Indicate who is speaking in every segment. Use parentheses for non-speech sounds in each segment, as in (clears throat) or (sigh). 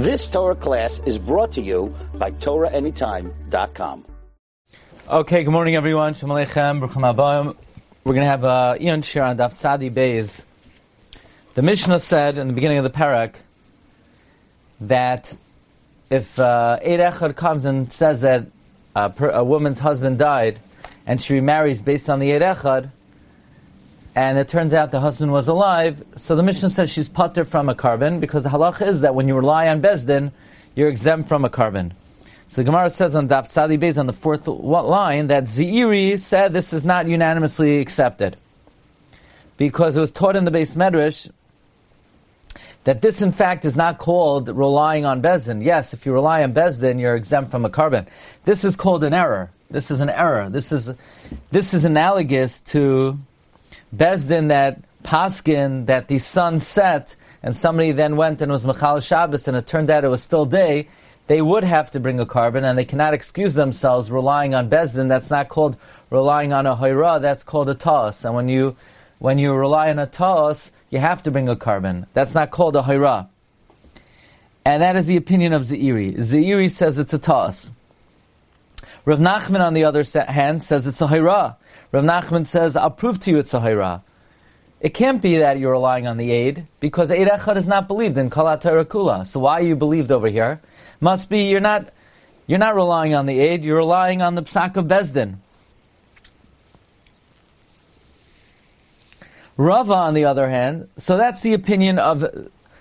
Speaker 1: This Torah class is brought to you by TorahAnytime.com.
Speaker 2: Okay, good morning everyone. Shalom Aleichem, Bruchim Abayim. We're going to have uh, Ian Shir on Daf Tzadi Beis. The Mishnah said in the beginning of the parak that if uh, Eid Echad comes and says that a, per, a, woman's husband died and she remarries based on the Eid Echad, and it turns out the husband was alive, so the Mishnah says she's putter from a korban because the halach is that when you rely on Bezdin, you're exempt from a korban. So the Gemara says on Daf Tzadi Beis on the fourth line that Zeiri said this is not unanimously accepted because it was taught in the beis medrash that this in fact is not called relying on Bezdin. Yes, if you rely on Bezdin, you're exempt from a korban. This is called an error. This is an error. This is this is analogous to Bezdin that Paskin that the sun set and somebody then went and was Machal Shabbos and it turned out it was still day they would have to bring a korban, and they cannot excuse themselves relying on bezdin. That's not called relying on a hoira. That's called a ta'as. And when you when you rely on a ta'as, you have to bring a korban. That's not called a hoira. And that is the opinion of Zeiri. Zeiri says it's a ta'as. Rav Nachman, on the other hand, says it's a hoira. Rav Nachman says, I'll prove to you it's a hoira. It can't be that you're relying on the aid, because aid echad is not believed in Kalat Kula. So why you believed over here? must be you're not you're not relying on the aid, you're relying on the psak of Bezdin. Rava, on the other hand, so that's the opinion of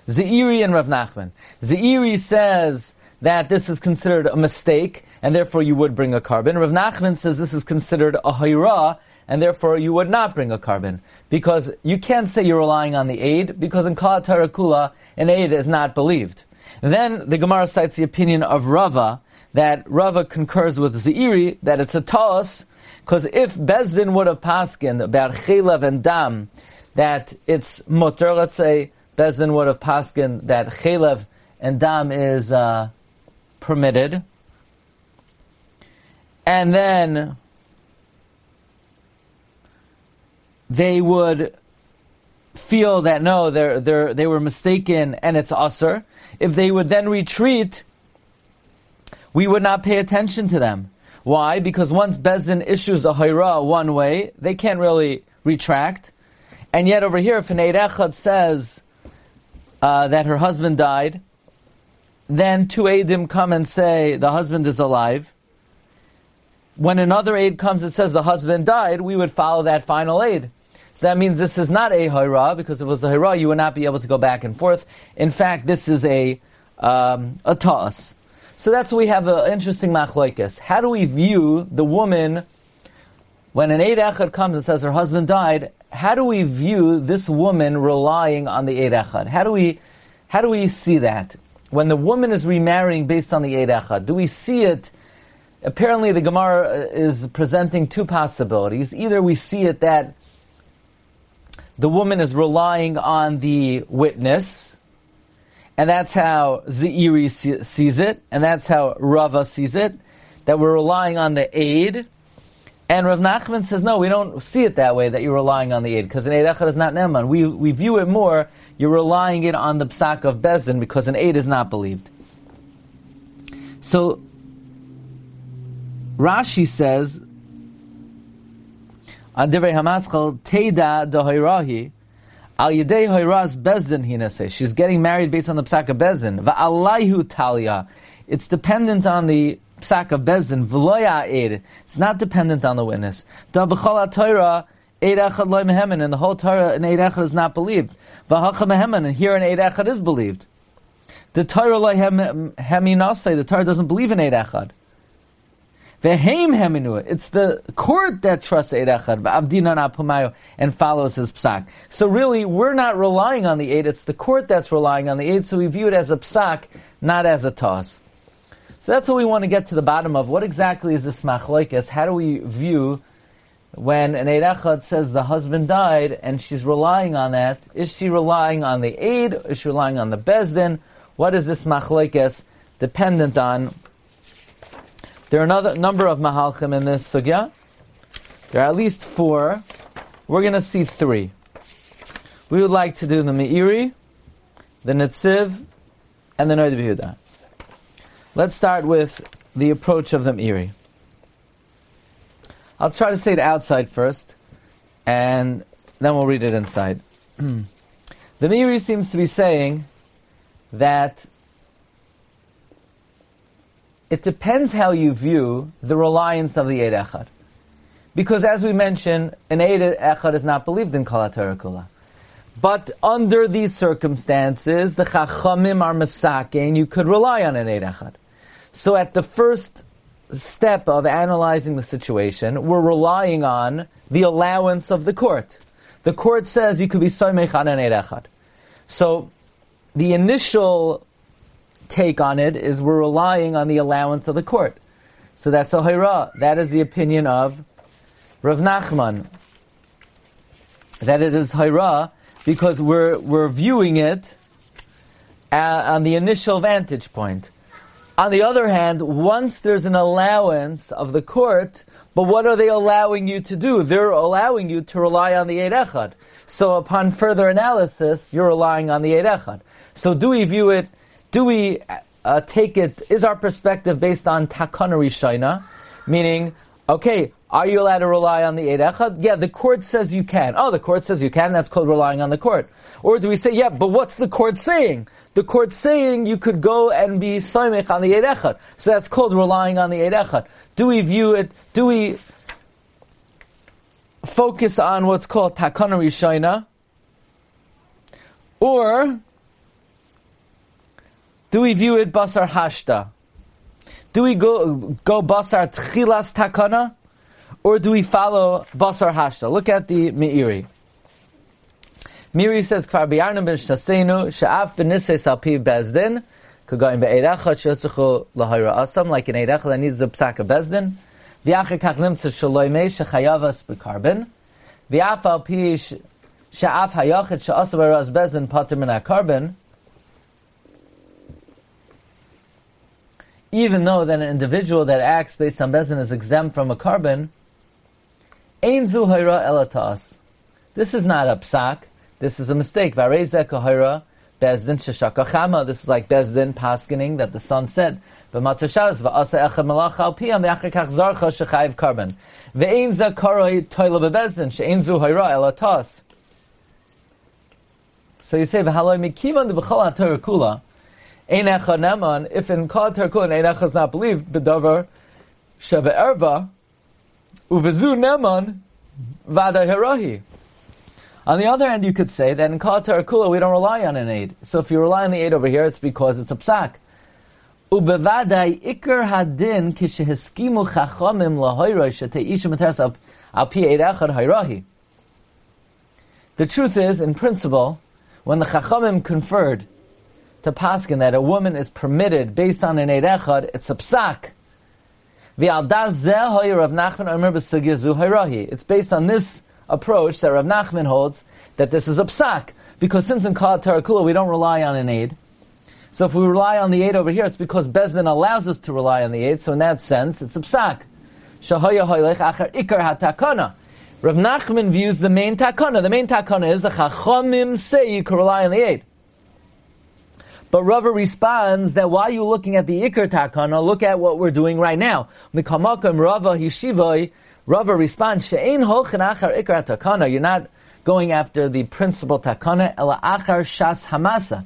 Speaker 2: Zeiri and Rav Nachman. Zeiri says that this is considered a mistake, and therefore you would bring a korban. Rav Nachman says this is considered a hayra, and therefore you would not bring a korban Because you can't say you're relying on the aid, because in Kala Tarakula, an aid is not believed. Then the Gemara cites the opinion of Rava that Rava concurs with Zeiri that it's a toss because if Bezdin would have paskin about chelev and dam that it's mutter, let's say Bezdin would have paskin that chelev and dam is uh, permitted, and then they would feel that no, they're, they're, they were mistaken and it's usr, if they would then retreat, we would not pay attention to them. Why? Because once Bezdin issues a hayra one way, they can't really retract. And yet over here, if an Eid Echad says uh, that her husband died, then two Eidim come and say the husband is alive. When another aid comes and says the husband died, we would follow that final aid. So that means this is not a hayra, because if it was a hayra, you would not be able to go back and forth. In fact, this is a, um, a ta'as. So that's we have an interesting machlokes. How do we view the woman when an Eid Echad comes and says her husband died? How do we view this woman relying on the Eid Echad? How do we, how do we see that? When the woman is remarrying based on the Eid Echad, do we see it? Apparently, the Gemara uh, is presenting two possibilities. Either we see it that the woman is relying on the witness, and that's how Zeiri sees it, and that's how Rava sees it, that we're relying on the aid. And Rav Nachman says, no, we don't see it that way, that you're relying on the aid, because an aid echad is not neman. We, we view it more, you're relying it on the psak of Bezdin, because an aid is not believed. So, Rashi says, on Divrei Hamaschal, Teda Dohirahi, Al Yedei Hoiraz Bezdin Hinase. She's getting married based on the Psak of Bezdin. Va'alayhu Talia. It's dependent on the Psak of Bezdin. V'loya. It's not dependent on the witness. Da B'chol Torah, Eid Echad Loy Mehemen. And the whole Torah in Eid Echad is not believed. V'hacha Mehemen. And here in Eid Echad is believed. The Torah Loy Heminase. The Torah doesn't believe in Eid Echad. It's the court that trusts Eid and follows his psak. So really, we're not relying on the Eid, it's the court that's relying on the Eid, so we view it as a psak, not as a toss. So that's what we want to get to the bottom of. What exactly is this machloikas? How do we view when an Eid says the husband died and she's relying on that? Is she relying on the Eid? Is she relying on the Bezdin? What is this machloikas dependent on? There are another number of mahalchim in this sugya. There are at least four. We're going to see three. We would like to do the Meiri, the Netziv, and the Noda B'Yehuda. Let's start with the approach of the Meiri. I'll try to say it outside first, and then we'll read it inside. (clears throat) the Meiri seems to be saying that it depends how you view the reliance of the Eid Echad. Because as we mentioned, an Eid Echad is not believed in Kol Kula. But under these circumstances, the Chachamim are Masakin, you could rely on an Eid Echad. So at the first step of analyzing the situation, we're relying on the allowance of the court. The court says you could be Soimech on an Eid Echad. So the initial take on it is we're relying on the allowance of the court. So that's a hayra. That is the opinion of Rav Nachman. That it is hayra because we're, we're viewing it uh, on the initial vantage point. On the other hand, once there's an allowance of the court, but what are they allowing you to do? They're allowing you to rely on the Eid Echad. So upon further analysis, you're relying on the Eid Echad. So do we view it, do we uh, take it, is our perspective based on Takana Rishayna? Meaning, okay, are you allowed to rely on the Eid Echad? Yeah, the court says you can. Oh, the court says you can, that's called relying on the court. Or do we say, yeah, but what's the court saying? The court saying you could go and be Soimech on the Eid Echad. So that's called relying on the Eid Echad. Do we view it, do we focus on what's called Takana Rishayna? Or do we view it Basar Hashta? Do we go, go Basar Tchilas Takana? Or do we follow Basar Hashta? Look at the Meiri. Meiri says, Kvar biyarnu ben shasenu, sha'af b'nises al pi bezdin, kagayim be'erecha she'otzuchu lahayra asam, like an erecha that needs the psak of bezdin, v'yacher kach nimtza shaloime shechayavas b'karbin, v'yaf al pi sha'af hayachet she'asav bezdin pater min even though that an individual that acts based on bezin is exempt from a korban, Ein zu elatas. This is not a psak. This is a mistake. Varezeh kahira bezdin sheshakachama. This is like bezdin paskening that the son said. V'matzashaz v'asa echad malach al piyam v'achakach zarcha shechayiv korban. Ve'ein ze karoi toila bebezdin she'ein zu elatas. So you say v'haloi mikivan de b'chol ha kula. Ein echad neman. If in kol ha kula ein is not believed, b'dover shebe'erva Uvezu neman vada herahi. On the other hand, you could say that in Kala Kula we don't rely on an aid. So if you rely on the aid over here, it's because it's a psak. Ubevadai ikar hadin kishehiskimu chachamim lahoyroi sheteisha matasab al pi echad hayrahi. The truth is, in principle, when the chachamim conferred to paskin that a woman is permitted based on an eid echad, it's a psak. It's based on this approach that Rav Nachman holds that this is a psak. Because since in Kala Tarakula we don't rely on an aid, so if we rely on the aid over here, it's because Bezdin allows us to rely on the aid, so in that sense, it's a psak. Rav Nachman views the main takana. The main takana is the Chachamim say you can rely on the aid. But Rava responds that while you're looking at the Iker Takana, look at what we're doing right now. Rava Yeshivai, Rava responds, She'ein holchen achar Iker Takana. You're not going after the principal Takana, ela achar shas hamasa.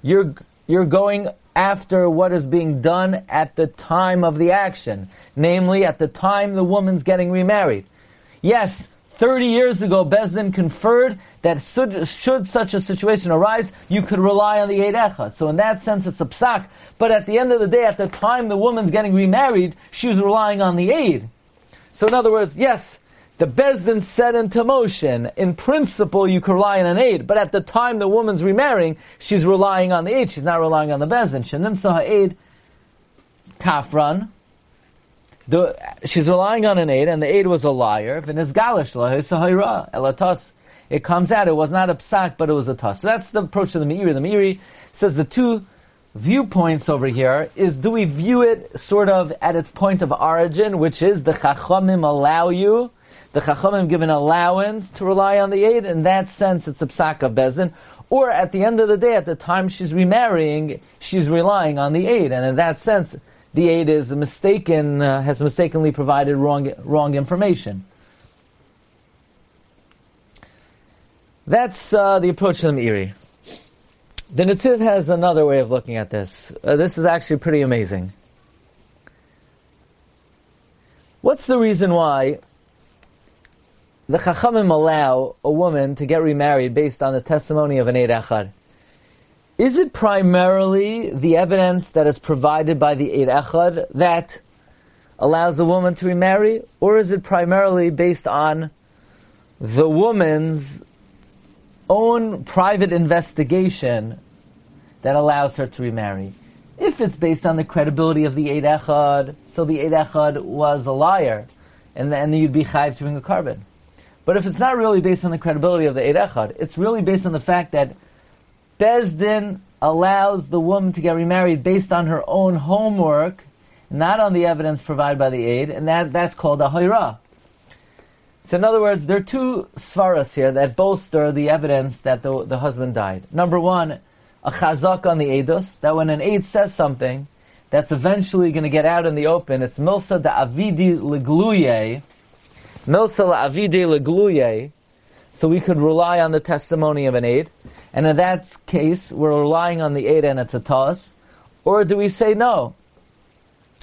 Speaker 2: You're, you're going after what is being done at the time of the action. Namely, at the time the woman's getting remarried. Yes, 30 years ago, Bezdin conferred that should, should, such a situation arise, you could rely on the Eid Echad. So in that sense, it's a psak. But at the end of the day, at the time the woman's getting remarried, she was relying on the aid. So in other words, yes, the Bezdin set into motion. In principle, you could rely on an aid, but at the time the woman's remarrying, she's relying on the aid. She's not relying on the Bezdin. Shenim aid kafran. She's relying on an aid, and the aid was a liar. It comes out, it was not a psak, but it was a toss. So that's the approach of the Meiri. The Meiri says the two viewpoints over here is do we view it sort of at its point of origin, which is the Chachamim allow you, the Chachamim give an allowance to rely on the aid, in that sense it's a psak of Bezin, Or at the end of the day, at the time she's remarrying, she's relying on the aid, and in that sense, the aid is mistaken, uh, has mistakenly provided wrong, wrong information. That's uh, the approach of the Meiri. The Netziv has another way of looking at this. Uh, this is actually pretty amazing. What's the reason why the Chachamim allow a woman to get remarried based on the testimony of an Eid Echad? Is it primarily the evidence that is provided by the Eid Echad that allows a woman to remarry, or is it primarily based on the woman's own private investigation that allows her to remarry? If it's based on the credibility of the Eid Echad, so the Eid Echad was a liar, and then you'd be chayv to bring a korban. But if it's not really based on the credibility of the Eid Echad, it's really based on the fact that Bezdin allows the woman to get remarried based on her own homework, not on the evidence provided by the aid, and that, that's called a hayra. So in other words, there are two svaras here that bolster the evidence that the, the husband died. Number one, a chazak on the edus, that when an aid says something, that's eventually going to get out in the open, it's milsa da avidi legluye, milsa la avidi legluye, so we could rely on the testimony of an aid. And in that case, we're relying on the aid and it's a toss. Or do we say no?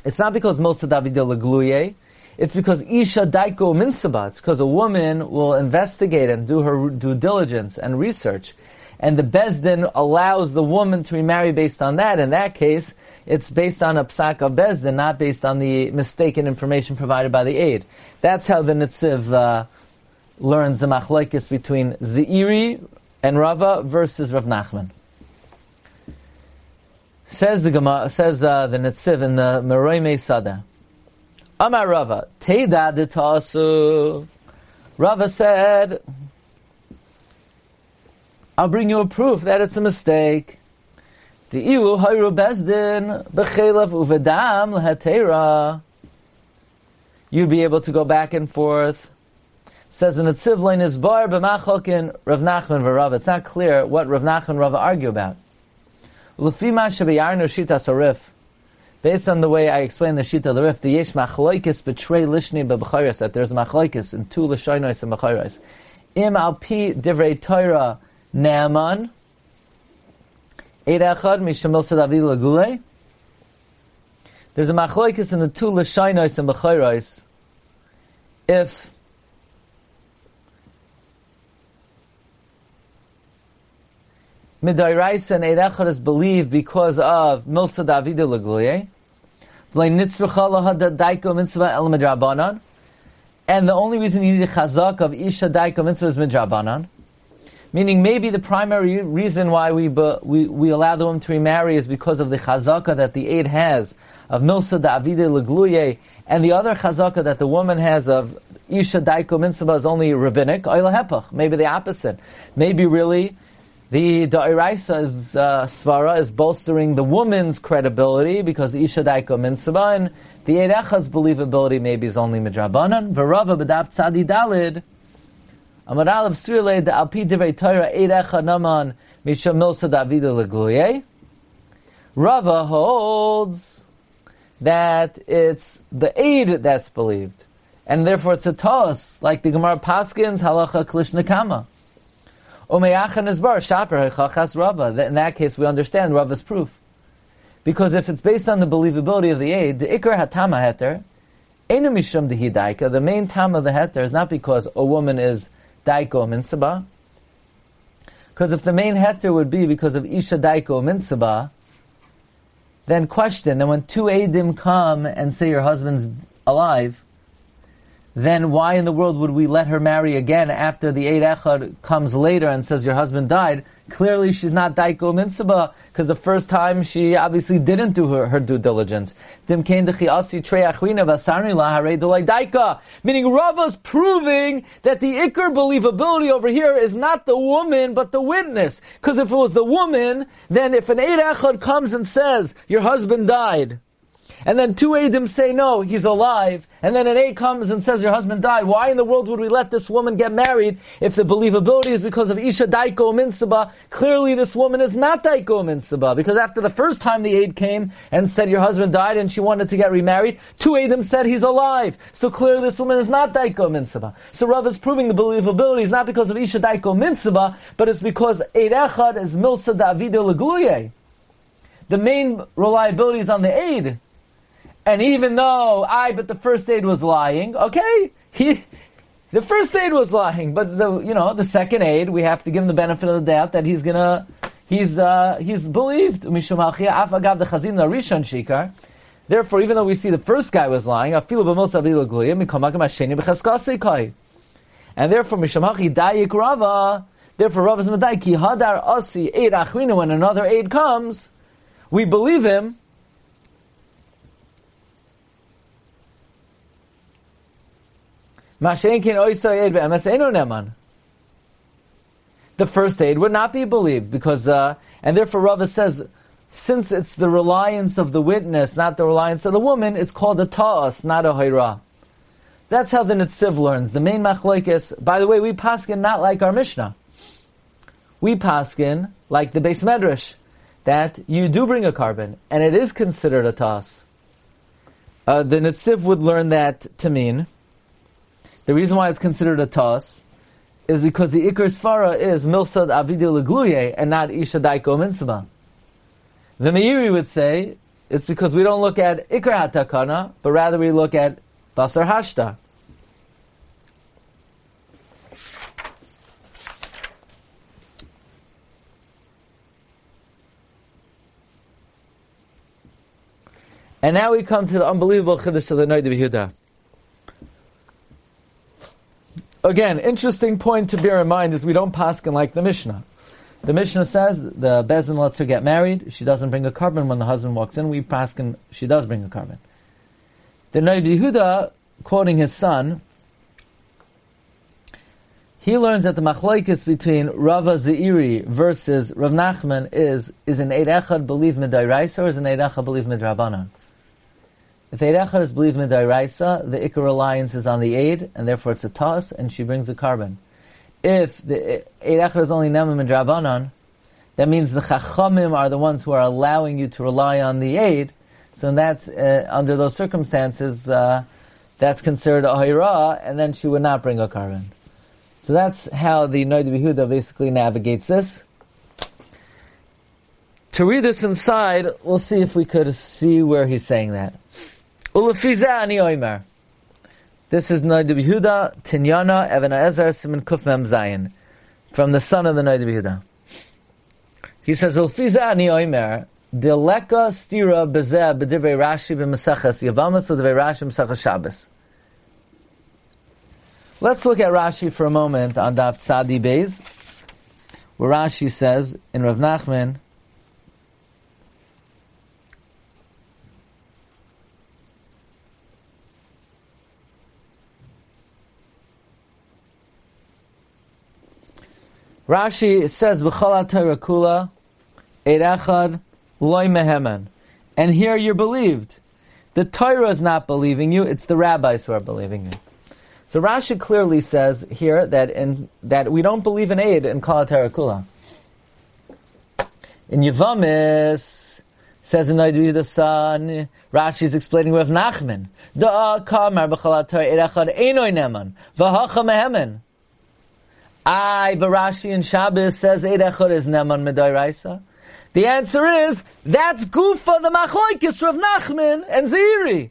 Speaker 2: It's not because milsa of David Lagluye. It's because Isha Daiko Minsaba. It's because a woman will investigate and do her due diligence and research. And the Bezdin allows the woman to remarry based on that. In that case, it's based on a psak of Bezdin, not based on the mistaken information provided by the aid. That's how the Netziv uh, learns the machlekes between Zeiri, and Rava versus Rav Nachman. Says the Gemara, says uh, the Netziv in the Meroy Sada. Amar Rava, Teda de Rava said, I'll bring you a proof that it's a mistake. The ilu hayru bezdin b'chelav uvedam lehetera. You'd be able to go back and forth says in the Tzivlein is bar b'machokin Rav Nachman v'Rav. It's not clear what Rav Nachman and Rav argue about. L'fima shebiyarnu shita sarif. Based on the way I explain the shita the rif, the yesh machloikis betray lishni b'b'chayres, that there's a machloikis in two lishoinos and b'chayres. Im al pi divrei Torah ne'aman, Eid mishamil sadavi lagule. There's a machloikis in the two lishoinos and b'chayres. If Midairaisa and Eid is believed because of Milsa Davida Lagluye. And the only reason you need a chazak of Isha Daiko Minsaba is Midrabanan. Meaning maybe the primary reason why we, we, we allow the woman to remarry is because of the chazaka that the aid has of Milsa Davide Lagluye, and the other chazaka that the woman has of Isha Daiko Minsaba is only rabbinic, maybe the opposite. Maybe really the Da'iraisa is, uh, Svara is bolstering the woman's credibility because Isha Daiko Minsaba, the Erecha's believability maybe is only Midrabanan. Varava B'daf Tzadi Dalid, Amaral of Srile, the Alpi Divrei Torah, Erecha Naman, Misha Milsa Davida Legluye. Rava holds that it's the aid that's believed, and therefore it's a toss, like the Gemara Paskins, Halacha Klishna Kama. In that case, we understand Rava's proof. Because if it's based on the believability of the aid, the ikar hatama heter, mishum dehi the main tam of the heter is not because a woman is daiko minsaba. Because if the main heter would be because of isha daiko minsaba, then question, then when two aidim come and say your husband's alive, then why in the world would we let her marry again after the Eid Echad comes later and says your husband died? Clearly she's not Daiko Minsaba, because the first time she obviously didn't do her, her due diligence. Meaning Rava's proving that the Iker believability over here is not the woman, but the witness. Because if it was the woman, then if an Eid Echad comes and says, your husband died, and then two Adim say no, he's alive, and then an Aid comes and says your husband died, why in the world would we let this woman get married if the believability is because of Isha Daiko Minsaba? Clearly this woman is not Daiko Minsaba, because after the first time the Aid came and said your husband died and she wanted to get remarried, two Adim said he's alive. So clearly this woman is not Daiko Minsaba. So Rav is proving the believability is not because of Isha Daiko Minsaba, but it's because Eid Echad is Milsa Davido Legluye the main reliability is on the aid. And even though I, but the first aid was lying, okay, he, the first aid was lying, but the, you know, the second aid, we have to give him the benefit of the doubt that he's gonna, he's, uh, he's believed. Therefore, even though we see the first guy was lying, and therefore, Mishamachi Dayik Rava, therefore Rava is Medai, Ki Hadar Asi Eid Achrina, when another aid comes, we believe him. The first aid would not be believed because, uh, and therefore Rava says, since it's the reliance of the witness, not the reliance of the woman, it's called a ta'as, not a hayra. That's how the Netziv learns. The main machlokes. By the way, we paskin not like our Mishnah. We paskin like the beis medrash that you do bring a korban and it is considered a toss. Uh, the Netziv would learn that to mean the reason why it's considered a toss is because the Iker Svara is Milsad Avidu Legluye and not Isha Daiko Minsaba. The Meiri would say it's because we don't look at Iker Hatakana, but rather we look at Basar Hashta. And now we come to the unbelievable chiddush of the Noid Yehuda. Again, interesting point to bear in mind is we don't paskin like the Mishnah. The Mishnah says the bezin lets her get married. She doesn't bring a korban when the husband walks in. We paskin she does bring a korban. The Noid Yehuda, quoting his son, he learns that the machlokes between Rava Zeiri versus Rav Nachman is is an Eid Echad believe midairaisa or is an Eid Echad believe midrabanan. If Eid Echad is believed Midairaisa, the Iker reliance is on the aid, and therefore it's a toss, and she brings a korban. If the Eid is only Nemim Midrabanan, that means the Chachamim are the ones who are allowing you to rely on the aid, so that's, uh, under those circumstances, uh, that's considered a Hayra, and then she would not bring a korban. So that's how the Noid Behuda basically navigates this. To read this inside, we'll see if we could see where he's saying that. This is Noid Yehuda, Tinyana, Evan Ezer, Simon Kufmem Zayin, from the son of the Noid Yehuda. He says, Ulfiza ani oimer, deleka stira bezeh b'divrei Rashi b'meseches Yavamas l'divrei Rashi b'meseches Shabbos. Let's look at Rashi for a moment on Daf Tzadi Beis, where Rashi says in Rav Nachman, Rashi says, "B'chol Torah kula, echad loy mehemen," and here you're believed. The Torah is not believing you; it's the rabbis who are believing you. So Rashi clearly says here that in, that we don't believe in aid in Kol Kula. In Yevamis says in the son, Rashi is explaining with Nachman. Da kamar b'chol Torah echad enoy neman v'hacha mehemen. I, Barashi and Shabbos says Eid is Neman Raisa. The answer is, that's Gufa, the Machloikis Rav Nachman and Zeiri.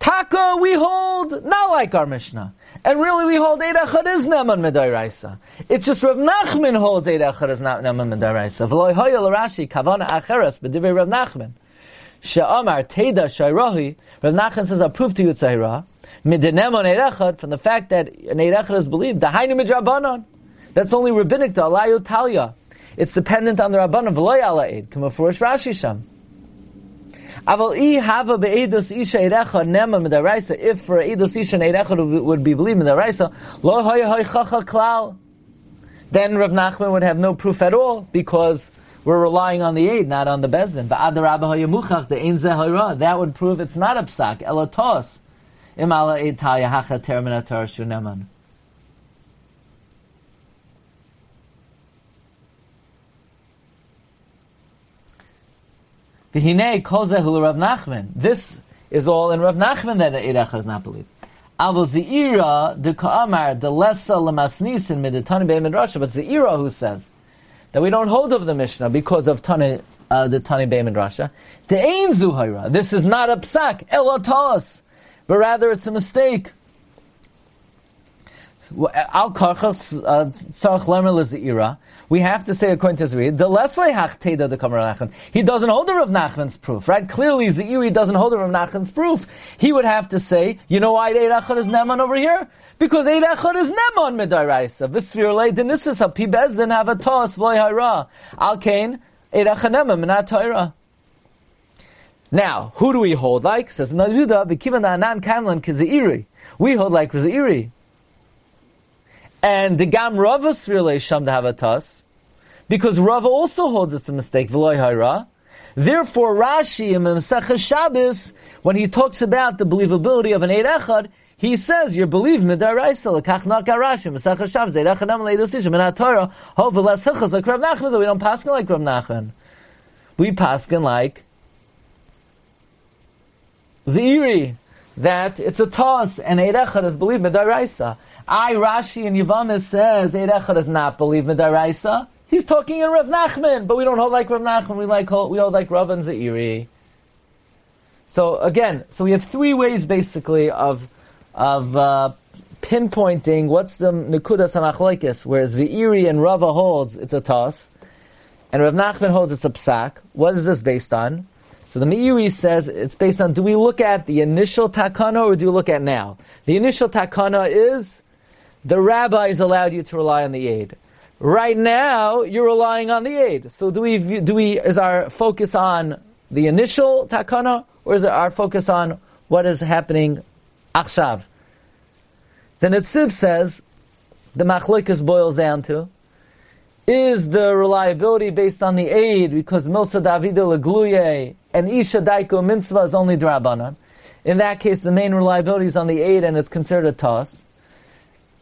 Speaker 2: Taka we hold not like our Mishnah. And really we hold Eid is Neman Raisa. It's just Rav Nachman holds Eid is not Neman Raisa. V'loi hoya Rashi kavana acheres b'divrei Rav Nachman. She'amar teda shayrahi. Rav Nachman says, I prove to you it's Zahira. Midenemon Eid from the fact that an Eid is believed, the Hainu Midrabanon. That's only rabbinic to alayu talia. It's dependent on the rabbanon v'loy alaid. For Rashi sham. Aval i hava be'edus isha erecha nema midaraisa. If for edus isha erecha would be believed midaraisa, lo hoy hoy chacha klal. Then Rav Nachman would have no proof at all because We're relying on the aid, not on the bezdin. That would prove it's not a psak, elatos. Imala aid hacha terminator shuneman. This is all in Rav Nachman that Eirach is not believed. Aval Zeira, the Ka'amar, the Lessa Lamasnisin, Miditani Be'emid Rasha, but Zeira who says that we don't hold of the Mishnah because of Tani, uh, the Tani Be'emid Rasha. The Ein Zuhaira. This is not a psak, elotos, but rather it's a mistake. Al Karchas Tzarech Lemer Zeira. We have to say according to the Leslie Hachteda the Nachman. He doesn't hold the Rav Nachman's proof, right? Clearly, Zeiri doesn't hold the Rav Nachman's proof. He would have to say, you know why Eid Echad is Neman over here? Because Eid Echad is Neman Midaraisa. Visri Olei Denisis a Pibezden have a toss Vloy Hara. Al Kain Eid Echad Neman Minat Torah. Now, who do we hold like? Says Naduda, Bikivan Anan Kamlan Kizairi. We hold like Kizairi. And the Gam Rava Srile Sham Havatas, because Rava also holds it's a mistake, V'loy Hara. Therefore, Rashi in Masechah Shabbos, when he talks about the believability of an Eid Echad, he says, you're believed midaraisa, l'kach nak Rashi, Masechah Shabbos, Eid Echad am leidos ishim, in Torah, ho v'les hechas, like Rav Nachman, we don't paskin like Rav Nachman. We paskin like Zeiri, that it's a toss, and Eid Echad is believed midaraisa. I, Rashi and Yavamis says, Eid does not believe Midaraisa. He's talking in Rav Nachman, but we don't hold like Rav Nachman, we like we hold like Rav and Zeiri. So again, so we have three ways basically of of uh, pinpointing what's the Nekudas HaMachlekes, where Zeiri and Rava holds it's a toss, and Rav Nachman holds it's a psak. What is this based on? So the Meiri says it's based on do we look at the initial takana or do we look at now? The initial takana is the rabbis allowed you to rely on the aid. Right now, you're relying on the aid. So do we, do we, is our focus on the initial takana, or is our focus on what is happening achshav? Then Netziv says, the machlikas boils down to, is the reliability based on the aid, because Milsa Davida Legluye and Isha Daiko Minsaba is only drabanan. In that case, the main reliability is on the aid and it's considered a toss.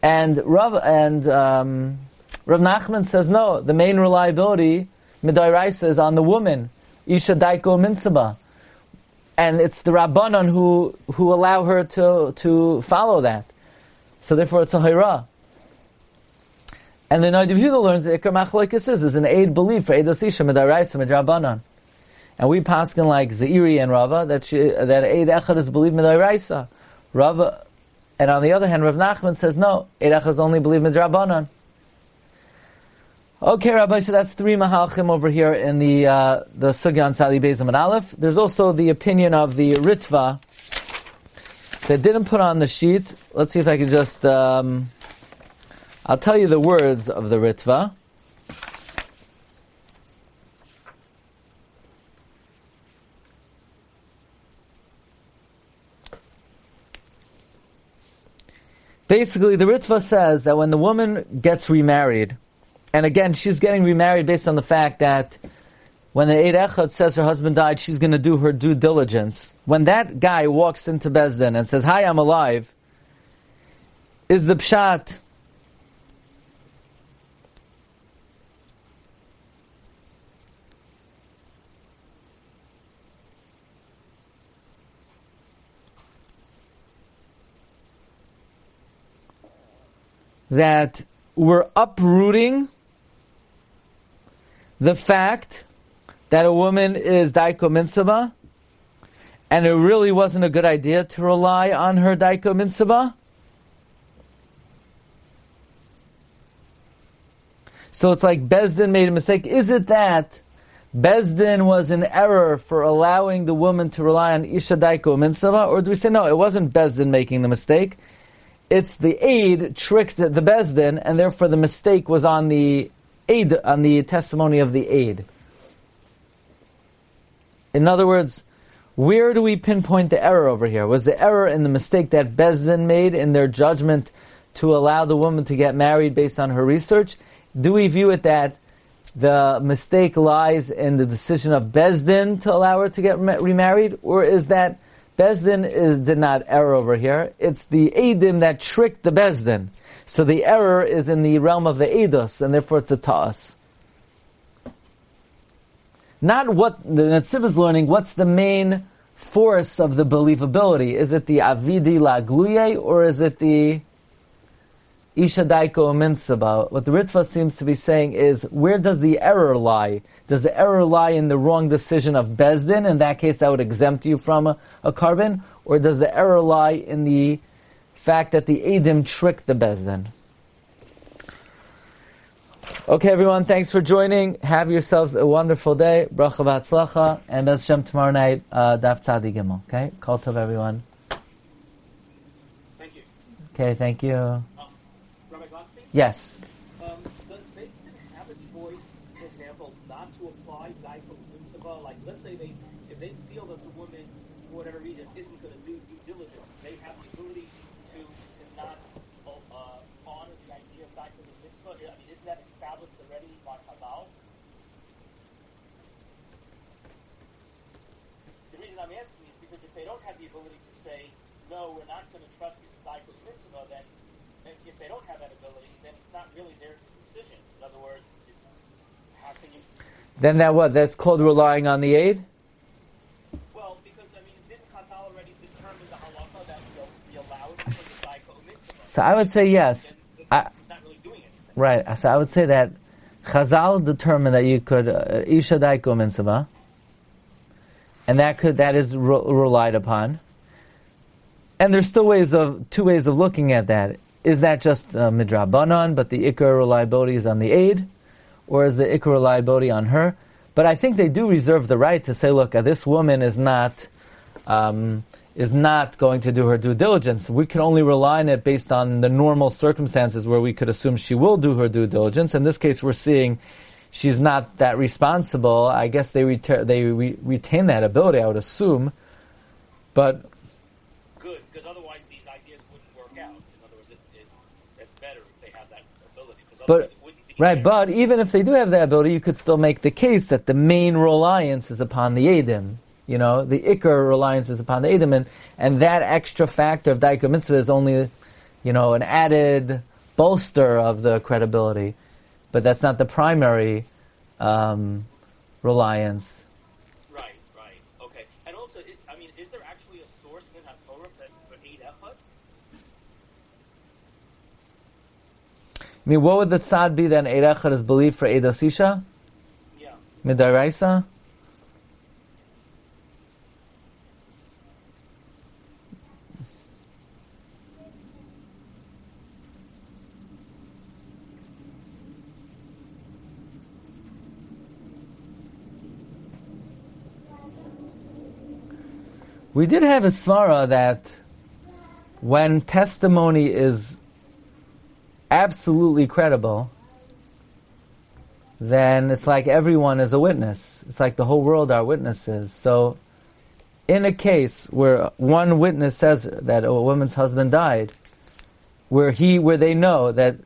Speaker 2: And Rav and um, Rav Nachman says no. The main reliability midairaisa is on the woman, isha daiko minsaba, and it's the rabbanon who who allow her to to follow that. So therefore, it's a hayra. And the Nadiv Yehuda learns that Ikar Machlekes is, is an aid belief for Eidos Isha midairaisa midrabanan. And we paskin like Zeiri and Rava that she, that aid echad is believed midairaisa. Rava and on the other hand, Rav Nachman says, no, Eirach only believe midrabanan. Okay, Rabbi, so that's three mahalchim over here in the uh, the Sugyan Sali Bezim and Aleph. There's also the opinion of the Ritva that didn't put on the sheet. Let's see if I can just. Um, I'll tell you the words of the Ritva. Basically, the Ritva says that when the woman gets remarried, and again, she's getting remarried based on the fact that when the Eid Echad says her husband died, she's going to do her due diligence. When that guy walks into Bezdin and says, Hi, I'm alive, is the pshat that we're uprooting the fact that a woman is daiko minsaba, and it really wasn't a good idea to rely on her daiko minsaba. So it's like Bezdin made a mistake. Is it that Bezdin was in error for allowing the woman to rely on Isha Daiko Minsava? Or do we say no, it wasn't Bezdin making the mistake? It's the aid tricked the Bezdin, and therefore the mistake was on the aid, on the testimony of the aid. In other words, where do we pinpoint the error over here? Was the error in the mistake that Bezdin made in their judgment to allow the woman to get married based on her research? Do we view it that the mistake lies in the decision of Bezdin to allow her to get remarried, or is that Bezdin is, did not err over here? It's the Adim that tricked the Bezdin. So the error is in the realm of the Eidos, and therefore it's a Ta'as. Not what the Netziv is learning, what's the main force of the believability? Is it the Avidi La Gluye, or is it the Isha Daiko Minsaba. What the Ritva seems to be saying is, where does the error lie? Does the error lie in the wrong decision of Bezdin? In that case, that would exempt you from a, a korban? Or does the error lie in the fact that the Adim tricked the Bezdin? Okay, everyone, thanks for joining. Have yourselves a wonderful day. Bracha v'atzlacha. And Bez Shem tomorrow night, uh, Daf Tzadi Gimel. Okay? Call to everyone.
Speaker 3: Thank you.
Speaker 2: Okay, thank you.
Speaker 3: Yes. Um, does Bezdin have a choice, for example, not to apply Daiko Minsaba? Like, let's say they, if they feel that the woman, for whatever reason, isn't going to do due diligence, they have the ability to, to not uh, honor the idea of Daiko Minsaba. I mean, isn't that established already by Chazal? The reason I'm asking is because if they don't have the ability to say, no, we're not going to trust you with Daiko Minsaba, then if they don't have that ability, then it's not really their decision. In other words, how can you?
Speaker 2: Then that what? That's called relying on the aid.
Speaker 3: Well, because I mean, didn't Chazal already determine the halacha that we allow it for the daiko minsaba?
Speaker 2: So I would say yes.
Speaker 3: I, not really doing anything.
Speaker 2: Right. So I would say that Chazal determined that you could uh, isha daiko minsaba, and that could that is re- relied upon. And there's still ways of two ways of looking at that is that just uh, midrabanan, but the ikar reliability is on the aid, or is the ikar reliability on her? But I think they do reserve the right to say, look, uh, this woman is not um, is not going to do her due diligence. We can only rely on it based on the normal circumstances where we could assume she will do her due diligence. In this case, we're seeing she's not that responsible. I guess they they re- retain that ability. I would assume, but But right, but even if they do have that ability, you could still make the case that the main reliance is upon the Edim. You know, the Iker reliance is upon the Edim, and, and that extra factor of Daiko Minsaba is only, you know, an added bolster of the credibility. But that's not the primary um, reliance. I mean, what would the tzad be then? Eid is believed for Eid Asisha?
Speaker 3: Yeah.
Speaker 2: Midaraisa? We did have a svara that when testimony is absolutely credible, then it's like everyone is a witness. It's like the whole world are witnesses. So, in a case where one witness says that a woman's husband died, where he, where they know that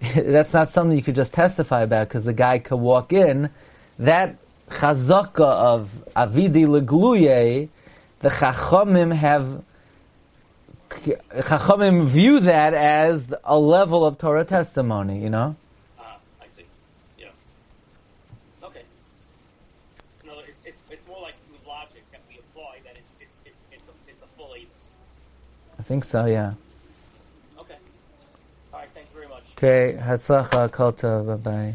Speaker 2: (laughs) that's not something you could just testify about because the guy could walk in, that chazaka of avidi legluye, the chachamim have Chachamim view that as a level of Torah testimony, you know?
Speaker 3: Ah, I see. Yeah. Okay. No, it's, it's, it's more like through logic that we apply that it's, it's, it's, it's, a, it's a full avis.
Speaker 2: I think so, yeah.
Speaker 3: Okay. All right, thanks very much.
Speaker 2: Okay, Hatzlacha, Kota, bye-bye.